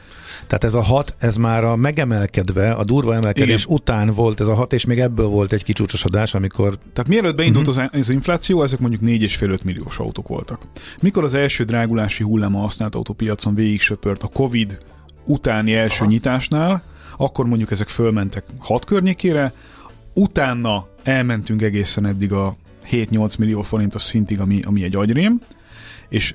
Tehát ez a 6, ez már a megemelkedve, a durva emelkedés Igen. után volt ez a 6, és még ebből volt egy kicsúcsosodás, amikor... Tehát mielőtt beindult uh-huh. az, az infláció, ezek mondjuk 4,5-5 milliós autók voltak. Mikor az első drágulási hullám a használt autópiacon végig söpört a Covid utáni első Aha. nyitásnál, akkor mondjuk ezek fölmentek 6 környékére, utána elmentünk egészen eddig a 7-8 millió forintos szintig, ami, ami egy agyrém, és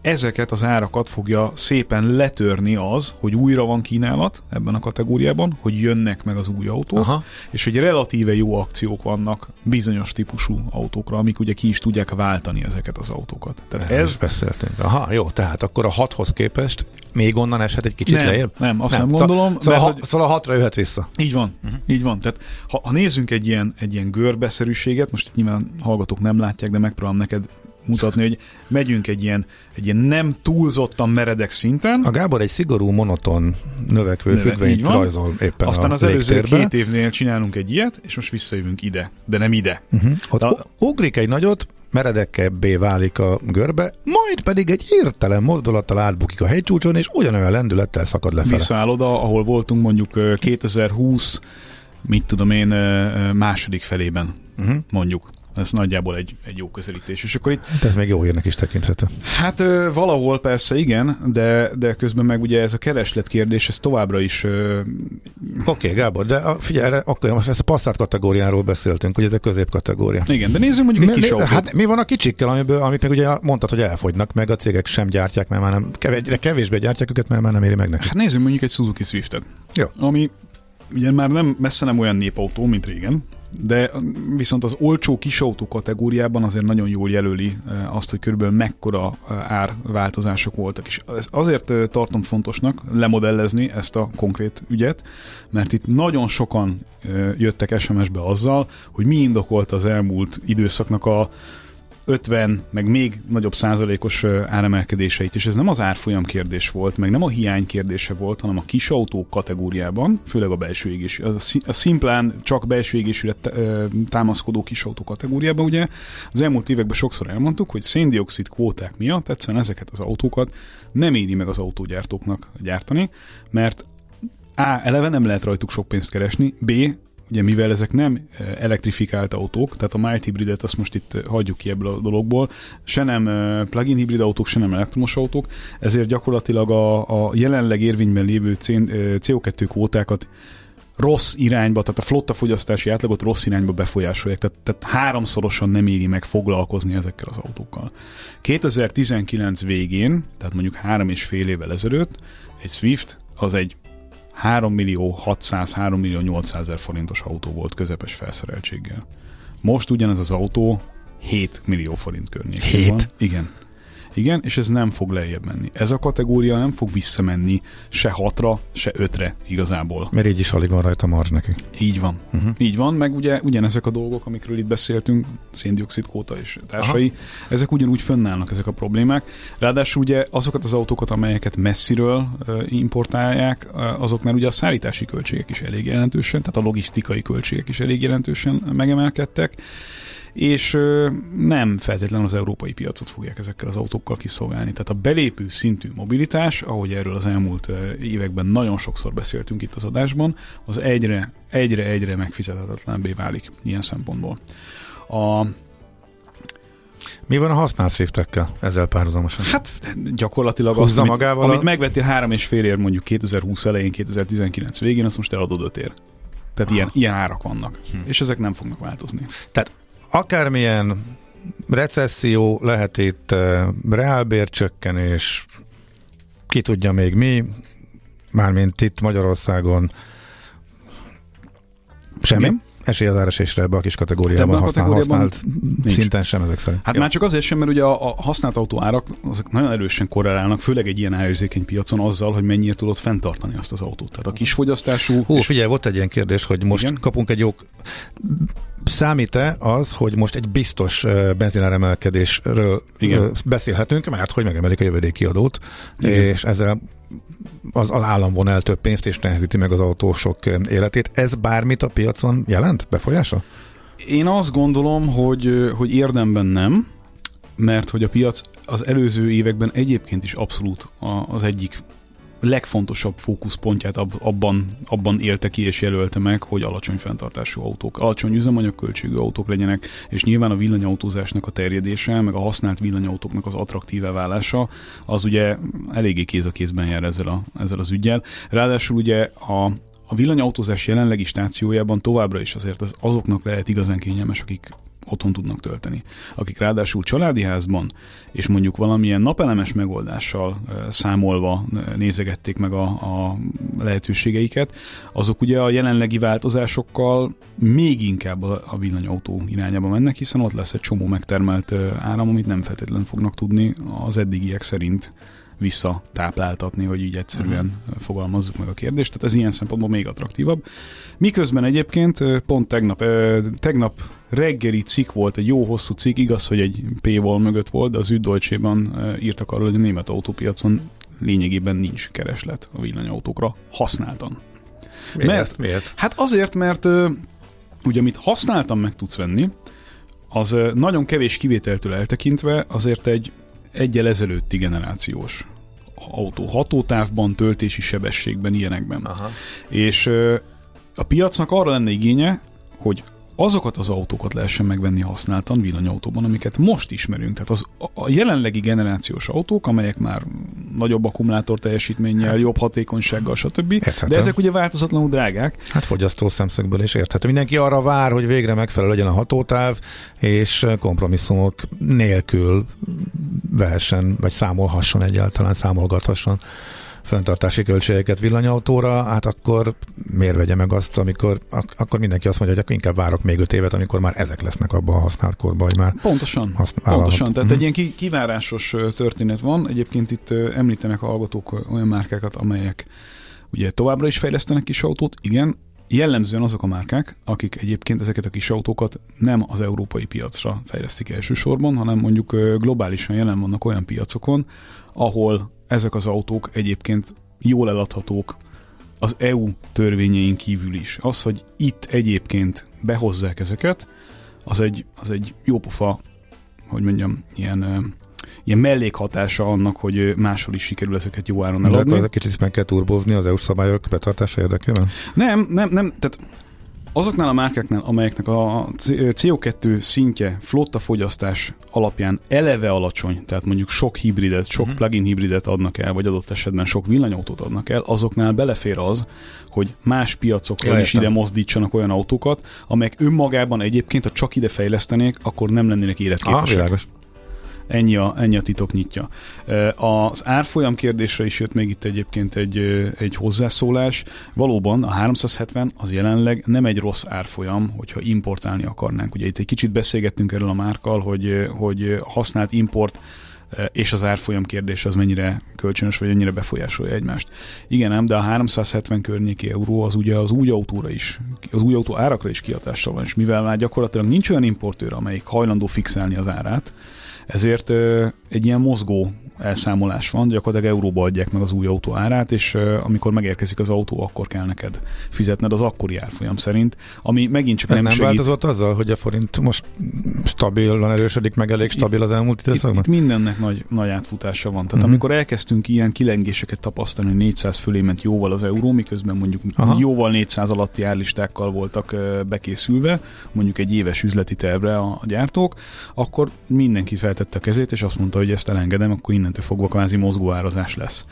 ezeket az árakat fogja szépen letörni az, hogy újra van kínálat ebben a kategóriában, hogy jönnek meg az új autók, Aha. és hogy relatíve jó akciók vannak bizonyos típusú autókra, amik ugye ki is tudják váltani ezeket az autókat. Tehát ez... beszéltünk. Aha, jó, tehát akkor a hathoz képest még onnan eshet egy kicsit nem, lejjebb? Nem, azt nem, nem gondolom. Szóval, mert, ha, szóval a hatra jöhet vissza. Így van, uh-huh. így van. Tehát ha, ha nézzünk egy ilyen, egy ilyen görbeszerűséget, most itt nyilván hallgatók nem látják, de megpróbálom neked mutatni, hogy megyünk egy ilyen, egy ilyen nem túlzottan meredek szinten. A Gábor egy szigorú, monoton, növekvő Növe, függvényt rajzol éppen Aztán az előző légtérbe. két évnél csinálunk egy ilyet, és most visszajövünk ide, de nem ide. Uh-huh. Ott a... ugrik egy nagyot, meredekebbé válik a görbe, majd pedig egy hirtelen mozdulattal átbukik a hegycsúcson, és ugyanolyan lendülettel szakad lefele. Visszaáll oda, ahol voltunk mondjuk 2020, mit tudom én, második felében, uh-huh. mondjuk. Ez nagyjából egy, egy jó közelítés. És akkor itt, hát ez még jó érnek is tekinthető. Hát ö, valahol persze igen, de, de közben meg ugye ez a kereslet kérdés, ez továbbra is... Oké, okay, Gábor, de a, figyelj, erre, akkor most ezt a passzát kategóriáról beszéltünk, hogy ez a középkategória. Igen, de nézzük mondjuk egy mi, kis mi, Hát mi van a kicsikkel, amiből, amit meg ugye mondtad, hogy elfogynak, meg a cégek sem gyártják, mert már nem, kevésbé, kevésbé gyártják őket, mert már nem éri meg nekik. Hát nézzük mondjuk egy Suzuki Swift-et. Jó. Ami ugye már nem messze nem olyan népautó, mint régen, de viszont az olcsó kisautó kategóriában azért nagyon jól jelöli eh, azt, hogy körülbelül mekkora eh, árváltozások voltak. És azért eh, tartom fontosnak lemodellezni ezt a konkrét ügyet, mert itt nagyon sokan jöttek SMS-be azzal, hogy mi indokolta az elmúlt időszaknak a 50, meg még nagyobb százalékos áremelkedéseit, és ez nem az árfolyam kérdés volt, meg nem a hiány kérdése volt, hanem a kis autók kategóriában, főleg a belső égésű, az a szimplán csak belső égésűre támaszkodó kis autó kategóriában, ugye az elmúlt években sokszor elmondtuk, hogy széndiokszid kvóták miatt egyszerűen ezeket az autókat nem éri meg az autógyártóknak gyártani, mert A. eleve nem lehet rajtuk sok pénzt keresni, B ugye mivel ezek nem eh, elektrifikált autók, tehát a mild hibridet azt most itt eh, hagyjuk ki ebből a dologból, se nem eh, plug-in hibrid autók, se nem elektromos autók, ezért gyakorlatilag a, a jelenleg érvényben lévő CO2 kvótákat rossz irányba, tehát a flotta fogyasztási átlagot rossz irányba befolyásolják, tehát, tehát háromszorosan nem éri meg foglalkozni ezekkel az autókkal. 2019 végén, tehát mondjuk három és fél évvel ezelőtt, egy Swift az egy 3 millió 600, 3 millió 800 ezer forintos autó volt közepes felszereltséggel. Most ugyanez az autó 7 millió forint környékén 7? Van. Igen. Igen, és ez nem fog lejjebb menni. Ez a kategória nem fog visszamenni se hatra, se ötre igazából. Mert így is alig van rajta marzs neki. Így van. Uh-huh. Így van, meg ugye ugyanezek a dolgok, amikről itt beszéltünk, széndiokszid kóta és társai, Aha. ezek ugyanúgy fönnállnak ezek a problémák. Ráadásul ugye azokat az autókat, amelyeket messziről importálják, azok már ugye a szállítási költségek is elég jelentősen, tehát a logisztikai költségek is elég jelentősen megemelkedtek és nem feltétlenül az európai piacot fogják ezekkel az autókkal kiszolgálni. Tehát a belépő szintű mobilitás, ahogy erről az elmúlt években nagyon sokszor beszéltünk itt az adásban, az egyre, egyre, egyre megfizethetetlenbé válik ilyen szempontból. A, mi van a használt széftekkel ezzel párhuzamosan? Hát gyakorlatilag azt, amit, magával amit a... megvettél három és fél ér mondjuk 2020 elején, 2019 végén, azt most eladod öt ér. Tehát ilyen, ilyen árak vannak. Hm. És ezek nem fognak változni. Tehát akármilyen recesszió lehet itt, eh, reálbércsökkenés, ki tudja még mi, mármint itt Magyarországon semmi. Igen esélyadárasésre ebbe a kis kategóriában, hát használ, kategóriában használt nincs. szinten sem ezek szerint. Hát Jó. már csak azért sem, mert ugye a, a használt autó árak azok nagyon erősen korrelálnak, főleg egy ilyen árérzékeny piacon azzal, hogy mennyire tudod fenntartani azt az autót. Tehát a kis fogyasztású... Hú, és... figyelj, volt egy ilyen kérdés, hogy most Igen? kapunk egy jó... Számít-e az, hogy most egy biztos benzináremelkedésről Igen. beszélhetünk, mert hogy megemelik a jövedéki adót, Igen. és ezzel az, az állam von el több pénzt, és nehezíti meg az autósok életét. Ez bármit a piacon jelent? Befolyása? Én azt gondolom, hogy, hogy érdemben nem, mert hogy a piac az előző években egyébként is abszolút az egyik legfontosabb fókuszpontját abban, abban élte ki és jelölte meg, hogy alacsony fenntartású autók, alacsony üzemanyagköltségű autók legyenek, és nyilván a villanyautózásnak a terjedése, meg a használt villanyautóknak az attraktíve válása, az ugye eléggé kéz a kézben jár ezzel, a, ezzel az ügyel. Ráadásul ugye a, a villanyautózás jelenlegi stációjában továbbra is azért az, azoknak lehet igazán kényelmes, akik otthon tudnak tölteni. Akik ráadásul családi házban, és mondjuk valamilyen napelemes megoldással számolva nézegették meg a, a lehetőségeiket, azok ugye a jelenlegi változásokkal még inkább a, villanyautó irányába mennek, hiszen ott lesz egy csomó megtermelt áram, amit nem feltétlenül fognak tudni az eddigiek szerint visszatápláltatni, hogy így egyszerűen uh-huh. fogalmazzuk meg a kérdést. Tehát ez ilyen szempontból még attraktívabb. Miközben egyébként pont tegnap, tegnap reggeli cikk volt, egy jó hosszú cikk, igaz, hogy egy paywall mögött volt, de az Üddeutsche-ban írtak arról, hogy a német autópiacon lényegében nincs kereslet a villanyautókra használtan. Miért? Mert, Miért? Hát azért, mert ugye amit használtan meg tudsz venni, az nagyon kevés kivételtől eltekintve azért egy egyel ezelőtti generációs autó. Hatótávban, töltési sebességben, ilyenekben. Aha. És a piacnak arra lenne igénye, hogy azokat az autókat lehessen megvenni használtan villanyautóban, amiket most ismerünk. Tehát az, a jelenlegi generációs autók, amelyek már nagyobb akkumulátor teljesítménnyel, hát. jobb hatékonysággal, stb. Érthetem. De ezek ugye változatlanul drágák. Hát fogyasztó szemszögből is érthető. Mindenki arra vár, hogy végre megfelelő legyen a hatótáv, és kompromisszumok nélkül vehessen, vagy számolhasson egyáltalán, számolgathasson fenntartási költségeket villanyautóra, hát akkor miért vegye meg azt, amikor ak- akkor mindenki azt mondja, hogy akkor inkább várok még öt évet, amikor már ezek lesznek abban a használt korban, hogy már Pontosan, pontosan. Tehát uh-huh. egy ilyen kivárásos történet van. Egyébként itt említenek a hallgatók olyan márkákat, amelyek ugye továbbra is fejlesztenek kis autót, igen, Jellemzően azok a márkák, akik egyébként ezeket a kis autókat nem az európai piacra fejlesztik elsősorban, hanem mondjuk globálisan jelen vannak olyan piacokon, ahol ezek az autók egyébként jól eladhatók az EU törvényein kívül is. Az, hogy itt egyébként behozzák ezeket, az egy, az egy jópofa, hogy mondjam, ilyen ilyen mellékhatása annak, hogy máshol is sikerül ezeket jó áron eladni. De akkor kicsit meg kell turbozni az EU szabályok betartása érdekében? Nem, nem, nem, tehát azoknál a márkáknál, amelyeknek a CO2 szintje flotta fogyasztás alapján eleve alacsony, tehát mondjuk sok hibridet, sok uh-huh. plug-in hibridet adnak el, vagy adott esetben sok villanyautót adnak el, azoknál belefér az, hogy más piacokról ja, is ide mozdítsanak olyan autókat, amelyek önmagában egyébként, ha csak ide fejlesztenék, akkor nem lennének életképesek. Ah, Ennyi a, ennyi a titok nyitja. Az árfolyam kérdésre is jött még itt egyébként egy, egy hozzászólás. Valóban a 370 az jelenleg nem egy rossz árfolyam, hogyha importálni akarnánk. Ugye itt egy kicsit beszélgettünk erről a márkal, hogy, hogy használt import és az árfolyam kérdés az mennyire kölcsönös, vagy mennyire befolyásolja egymást. Igen, ám, de a 370 környéki euró az ugye az új autóra is, az új autó árakra is kihatással van, és mivel már gyakorlatilag nincs olyan importőr, amelyik hajlandó fixálni az árát, ezért egy ilyen mozgó elszámolás van, gyakorlatilag euróba adják meg az új autó árát, és amikor megérkezik az autó, akkor kell neked fizetned az akkori árfolyam szerint, ami megint csak nem, nem segít. változott azzal, hogy a forint most stabilan erősödik, meg elég stabil az elmúlt időszakban? Itt, itt mindennek nagy, nagy átfutása van. Tehát uh-huh. amikor elkezdtünk ilyen kilengéseket tapasztalni, hogy 400 fölé ment jóval az euró, miközben mondjuk Aha. jóval 400 alatti árlistákkal voltak bekészülve, mondjuk egy éves üzleti tervre a gyártók, akkor mindenki feltette a kezét, és azt mondta, hogy ezt elengedem, akkor innen innentől fogva kvázi mozgóárazás lesz.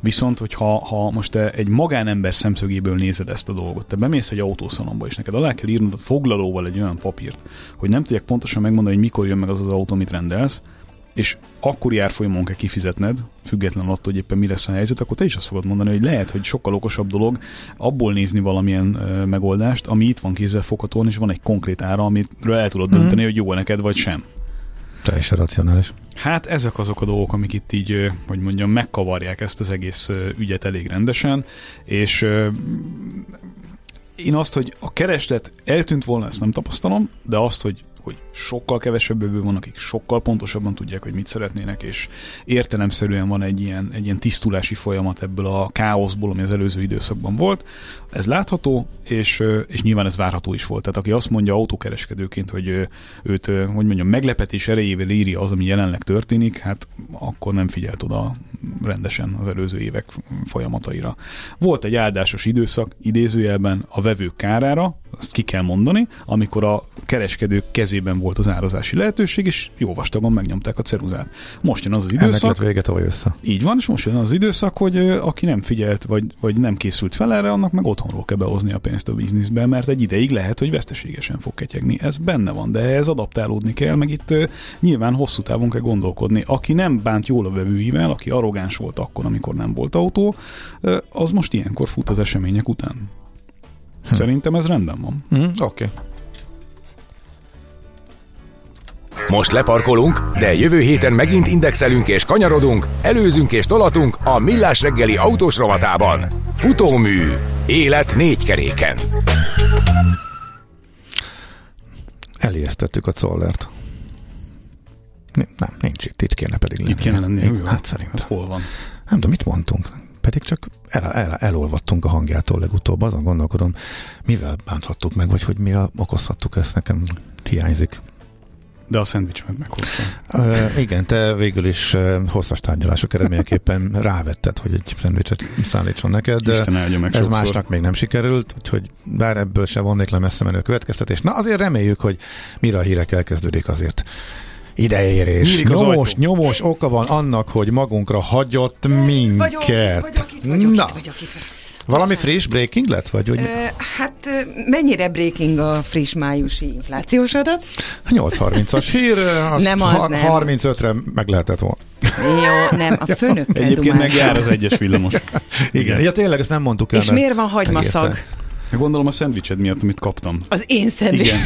Viszont, hogyha ha most te egy magánember szemszögéből nézed ezt a dolgot, te bemész egy autószalomba, és neked alá kell írnod a foglalóval egy olyan papírt, hogy nem tudják pontosan megmondani, hogy mikor jön meg az az autó, amit rendelsz, és akkori árfolyamon kell kifizetned, független attól, hogy éppen mi lesz a helyzet, akkor te is azt fogod mondani, hogy lehet, hogy sokkal okosabb dolog abból nézni valamilyen ö, megoldást, ami itt van kézzel foghatóan, és van egy konkrét ára, amiről el tudod mm. dönteni, hogy jó neked, vagy sem. Teljesen racionális. Hát ezek azok a dolgok, amik itt így, hogy mondjam, megkavarják ezt az egész ügyet elég rendesen, és én azt, hogy a kereslet eltűnt volna, ezt nem tapasztalom, de azt, hogy hogy sokkal kevesebb vevő van, akik sokkal pontosabban tudják, hogy mit szeretnének, és értelemszerűen van egy ilyen, egy ilyen tisztulási folyamat ebből a káoszból, ami az előző időszakban volt. Ez látható, és, és nyilván ez várható is volt. Tehát aki azt mondja autókereskedőként, hogy őt, hogy mondjam, meglepetés erejével írja az, ami jelenleg történik, hát akkor nem figyelt oda rendesen az előző évek folyamataira. Volt egy áldásos időszak, idézőjelben a vevők kárára, azt ki kell mondani, amikor a kereskedők kezében volt az árazási lehetőség, és jó vastagon megnyomták a ceruzát. Most jön az az időszak. Ennek lett vége tavaly össze. Így van, és most jön az, az időszak, hogy aki nem figyelt, vagy, vagy nem készült fel erre, annak meg otthonról kell behozni a pénzt a bizniszbe, mert egy ideig lehet, hogy veszteségesen fog ketyegni. Ez benne van, de ez adaptálódni kell, meg itt nyilván hosszú távon kell gondolkodni. Aki nem bánt jól a vevőivel, aki arrogáns volt akkor, amikor nem volt autó, az most ilyenkor fut az események után. Hm. Szerintem ez rendben van. Hm, Oké. Okay. Most leparkolunk, de jövő héten megint indexelünk és kanyarodunk, előzünk és tolatunk a Millás reggeli autós rovatában. Futómű. Élet négy keréken. Elijesztettük a Zollert. Nem, nem, nincs itt, itt kéne pedig lenni. Itt kéne lenni. Hát szerintem. Hát hol van? Nem tudom, mit mondtunk pedig csak el, el, elolvattunk a hangjától legutóbb. Azon gondolkodom, mivel bánthattuk meg, vagy hogy mi okozhattuk ezt, nekem hiányzik. De a szendvicsemet meghoztam. Uh, igen, te végül is uh, hosszas tárgyalások eredményeképpen rávetted, hogy egy szendvicset szállítson neked. De Isten meg Ez sokszor. másnak még nem sikerült, úgyhogy bár ebből se vonnék le messze menő következtetés. Na azért reméljük, hogy mire a hírek elkezdődik azért ideérés. Nyomos, nyomos oka van annak, hogy magunkra hagyott minket. Vagyok itt, vagyok itt, vagyok Na. itt, vagyok itt. Valami friss breaking lett? Vagy, hogy... Ö, hát mennyire breaking a friss májusi inflációs adat? 8.30-as hír, az nem az ha- nem. 35-re meg lehetett volna. Jó, nem, a főnök Egyébként meg jár az egyes villamos. Igen, ja tényleg ezt nem mondtuk el. És miért van hagymaszag? Gondolom a szendvicsed miatt, amit kaptam. Az én szendvics. Igen.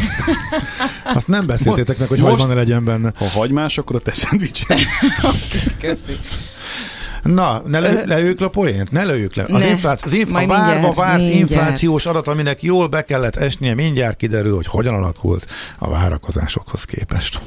Azt nem beszéltétek meg, hogy hagyma ne legyen benne. Ha hagymás, akkor a te szendvicsed. Köszi. Na, ne lő, lőjük le a poént, ne lőjük le. Az, ne, infláci- az inf- a várva várt mindjárt. inflációs adat, aminek jól be kellett esnie, mindjárt kiderül, hogy hogyan alakult a várakozásokhoz képest.